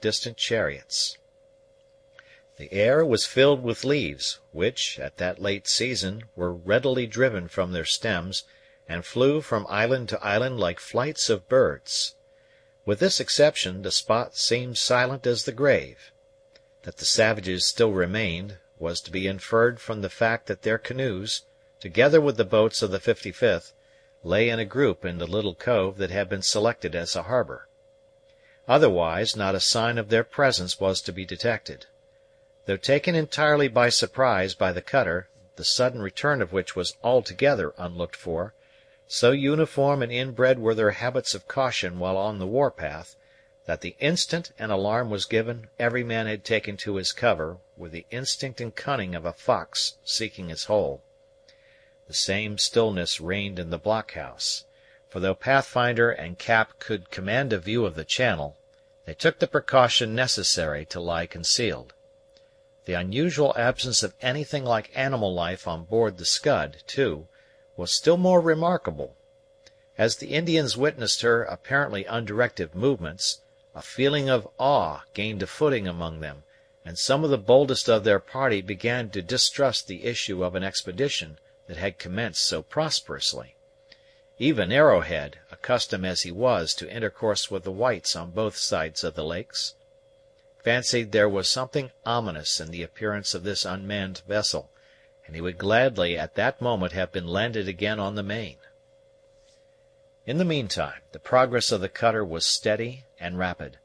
Distant chariots. The air was filled with leaves, which, at that late season, were readily driven from their stems, and flew from island to island like flights of birds. With this exception, the spot seemed silent as the grave. That the savages still remained, was to be inferred from the fact that their canoes, together with the boats of the 55th, lay in a group in the little cove that had been selected as a harbor. Otherwise, not a sign of their presence was to be detected. Though taken entirely by surprise by the cutter, the sudden return of which was altogether unlooked for, so uniform and inbred were their habits of caution while on the war path, that the instant an alarm was given every man had taken to his cover with the instinct and cunning of a fox seeking his hole. The same stillness reigned in the blockhouse; for though Pathfinder and Cap could command a view of the channel, they took the precaution necessary to lie concealed. The unusual absence of anything like animal life on board the Scud, too, was still more remarkable. As the Indians witnessed her apparently undirected movements, a feeling of awe gained a footing among them, and some of the boldest of their party began to distrust the issue of an expedition that had commenced so prosperously. Even Arrowhead, accustomed as he was to intercourse with the whites on both sides of the lakes, fancied there was something ominous in the appearance of this unmanned vessel, and he would gladly at that moment have been landed again on the main. In the meantime, the progress of the cutter was steady and rapid.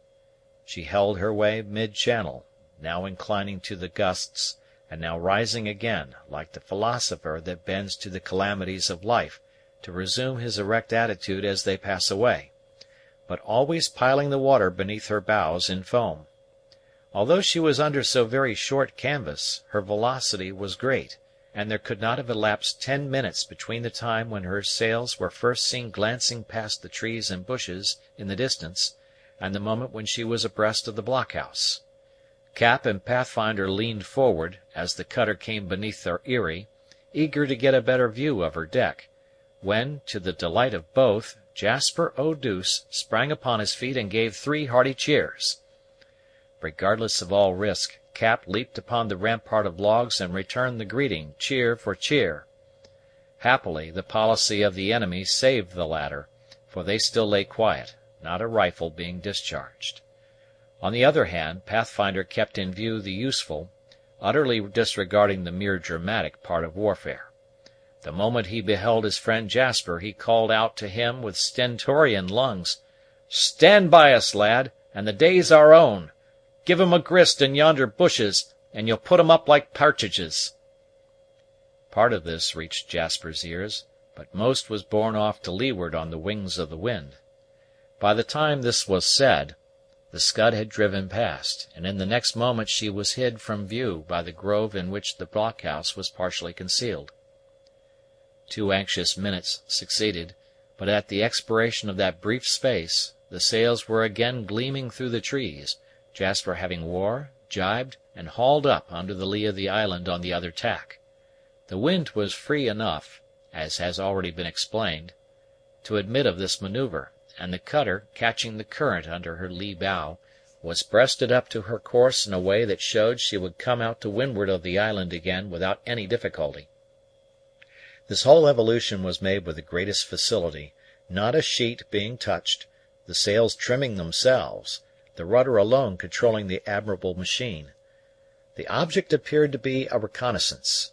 She held her way mid channel, now inclining to the gusts, and now rising again, like the philosopher that bends to the calamities of life to resume his erect attitude as they pass away, but always piling the water beneath her bows in foam. Although she was under so very short canvas, her velocity was great, and there could not have elapsed ten minutes between the time when her sails were first seen glancing past the trees and bushes in the distance and the moment when she was abreast of the blockhouse. Cap and Pathfinder leaned forward, as the cutter came beneath their eyrie, eager to get a better view of her deck, when, to the delight of both, Jasper Eau douce sprang upon his feet and gave three hearty cheers. Regardless of all risk, Cap leaped upon the rampart of logs and returned the greeting, cheer for cheer. Happily, the policy of the enemy saved the latter, for they still lay quiet, not a rifle being discharged. On the other hand, Pathfinder kept in view the useful, utterly disregarding the mere dramatic part of warfare. The moment he beheld his friend Jasper, he called out to him with stentorian lungs, "Stand by us, lad, and the day's our own! Give 'em a grist in yonder bushes, and you'll put 'em up like partridges." Part of this reached Jasper's ears, but most was borne off to leeward on the wings of the wind. By the time this was said, the Scud had driven past, and in the next moment she was hid from view by the grove in which the blockhouse was partially concealed. Two anxious minutes succeeded, but at the expiration of that brief space the sails were again gleaming through the trees, Jasper having wore, jibed, and hauled up under the lee of the island on the other tack. The wind was free enough, as has already been explained, to admit of this maneuver and the cutter, catching the current under her lee bow, was breasted up to her course in a way that showed she would come out to windward of the island again without any difficulty. This whole evolution was made with the greatest facility, not a sheet being touched, the sails trimming themselves, the rudder alone controlling the admirable machine. The object appeared to be a reconnoissance.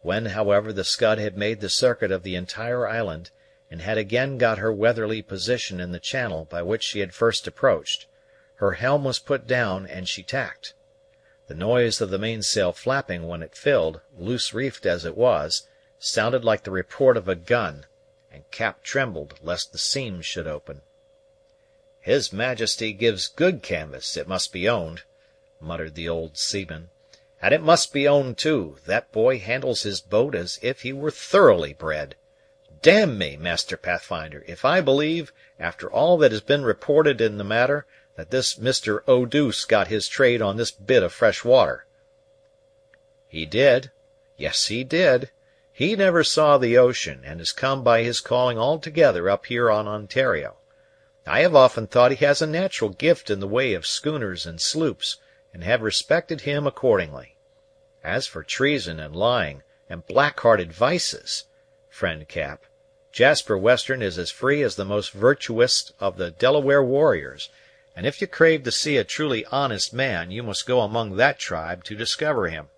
When, however, the Scud had made the circuit of the entire island, and had again got her weatherly position in the channel by which she had first approached, her helm was put down and she tacked. The noise of the mainsail flapping when it filled, loose reefed as it was, sounded like the report of a gun, and Cap trembled lest the seams should open. "His Majesty gives good canvas, it must be owned. muttered the old seaman; "and it must be owned, too, that boy handles his boat as if he were thoroughly bred. D me, Master Pathfinder, if I believe, after all that has been reported in the matter, that this Mr. Eau douce got his trade on this bit of fresh water." "He did; yes, he did. He never saw the ocean, and has come by his calling altogether up here on Ontario. I have often thought he has a natural gift in the way of schooners and sloops, and have respected him accordingly. As for treason and lying, and black hearted vices, friend Cap, Jasper Western is as free as the most virtuous of the Delaware warriors; and if you crave to see a truly honest man, you must go among that tribe to discover him."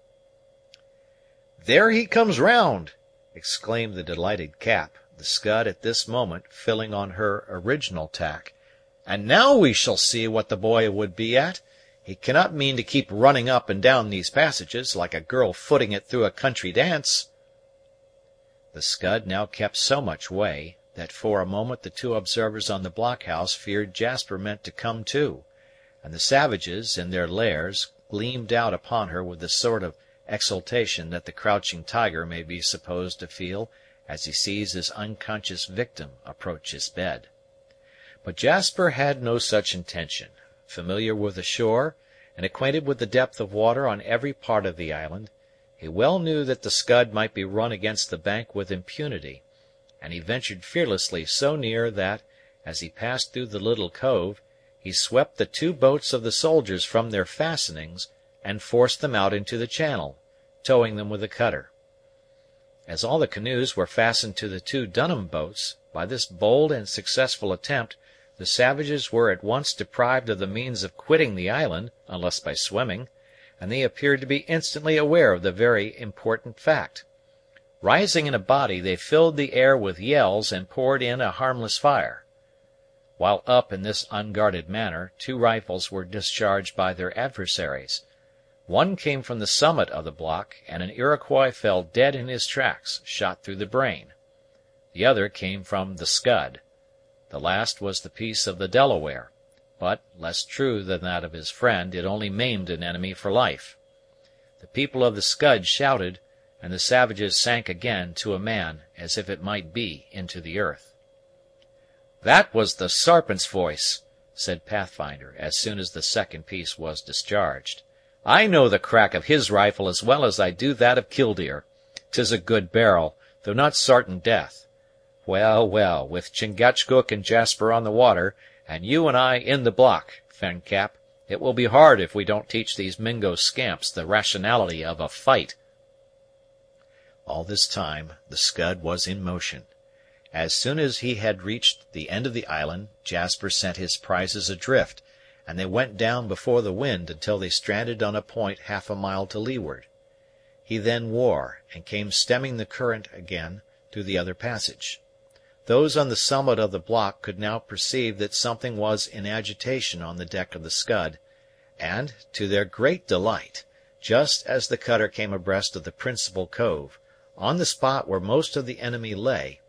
"There he comes round!" exclaimed the delighted Cap, the Scud at this moment filling on her original tack; "and now we shall see what the boy would be at. He cannot mean to keep running up and down these passages, like a girl footing it through a country dance." The Scud now kept so much way, that for a moment the two observers on the blockhouse feared Jasper meant to come too; and the savages, in their lairs, gleamed out upon her with a sort of exultation that the crouching tiger may be supposed to feel as he sees his unconscious victim approach his bed. But Jasper had no such intention. Familiar with the shore, and acquainted with the depth of water on every part of the island, he well knew that the Scud might be run against the bank with impunity, and he ventured fearlessly so near that, as he passed through the little cove, he swept the two boats of the soldiers from their fastenings and forced them out into the channel, towing them with the cutter. As all the canoes were fastened to the two Dunham boats, by this bold and successful attempt the savages were at once deprived of the means of quitting the island, unless by swimming, and they appeared to be instantly aware of the very important fact. Rising in a body, they filled the air with yells and poured in a harmless fire. While up in this unguarded manner, two rifles were discharged by their adversaries. One came from the summit of the block, and an Iroquois fell dead in his tracks, shot through the brain. The other came from the Scud. The last was the piece of the Delaware; but, less true than that of his friend, it only maimed an enemy for life. The people of the Scud shouted, and the savages sank again, to a man, as if it might be, into the earth. "That was the Sarpent's voice," said Pathfinder, as soon as the second piece was discharged. I know the crack of his rifle as well as I do that of Killdeer. 'Tis a good barrel, though not sartain death. Well, well, with Chingachgook and Jasper on the water, and you and I in the block, friend Cap, it will be hard if we don't teach these Mingo scamps the rationality of a fight." All this time the Scud was in motion. As soon as he had reached the end of the island, Jasper sent his prizes adrift and they went down before the wind until they stranded on a point half a mile to leeward. He then wore, and came stemming the current again through the other passage. Those on the summit of the block could now perceive that something was in agitation on the deck of the Scud, and, to their great delight, just as the cutter came abreast of the principal cove, on the spot where most of the enemy lay,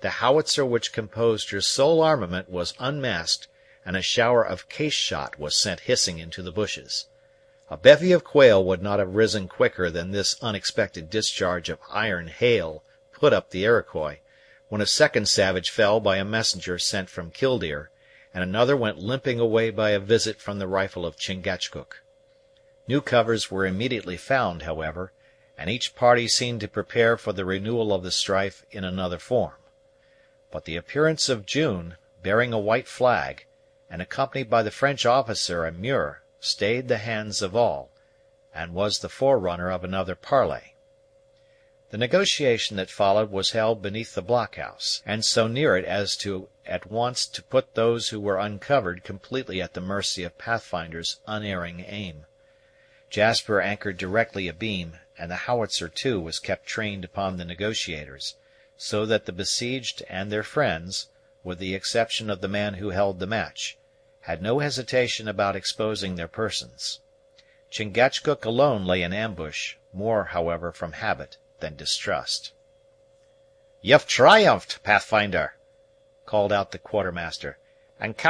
the howitzer which composed her sole armament was unmasked and a shower of case shot was sent hissing into the bushes. A bevy of quail would not have risen quicker than this unexpected discharge of iron hail put up the Iroquois, when a second savage fell by a messenger sent from Killdeer, and another went limping away by a visit from the rifle of Chingachgook. New covers were immediately found, however, and each party seemed to prepare for the renewal of the strife in another form. But the appearance of June, bearing a white flag, and accompanied by the French officer and Muir, stayed the hands of all, and was the forerunner of another parley. The negotiation that followed was held beneath the blockhouse, and so near it as to at once to put those who were uncovered completely at the mercy of Pathfinder's unerring aim. Jasper anchored directly abeam, and the howitzer too was kept trained upon the negotiators, so that the besieged and their friends, with the exception of the man who held the match, had no hesitation about exposing their persons. Chingachgook alone lay in ambush, more, however, from habit than distrust. "You've triumphed, Pathfinder!" called out the quartermaster, "and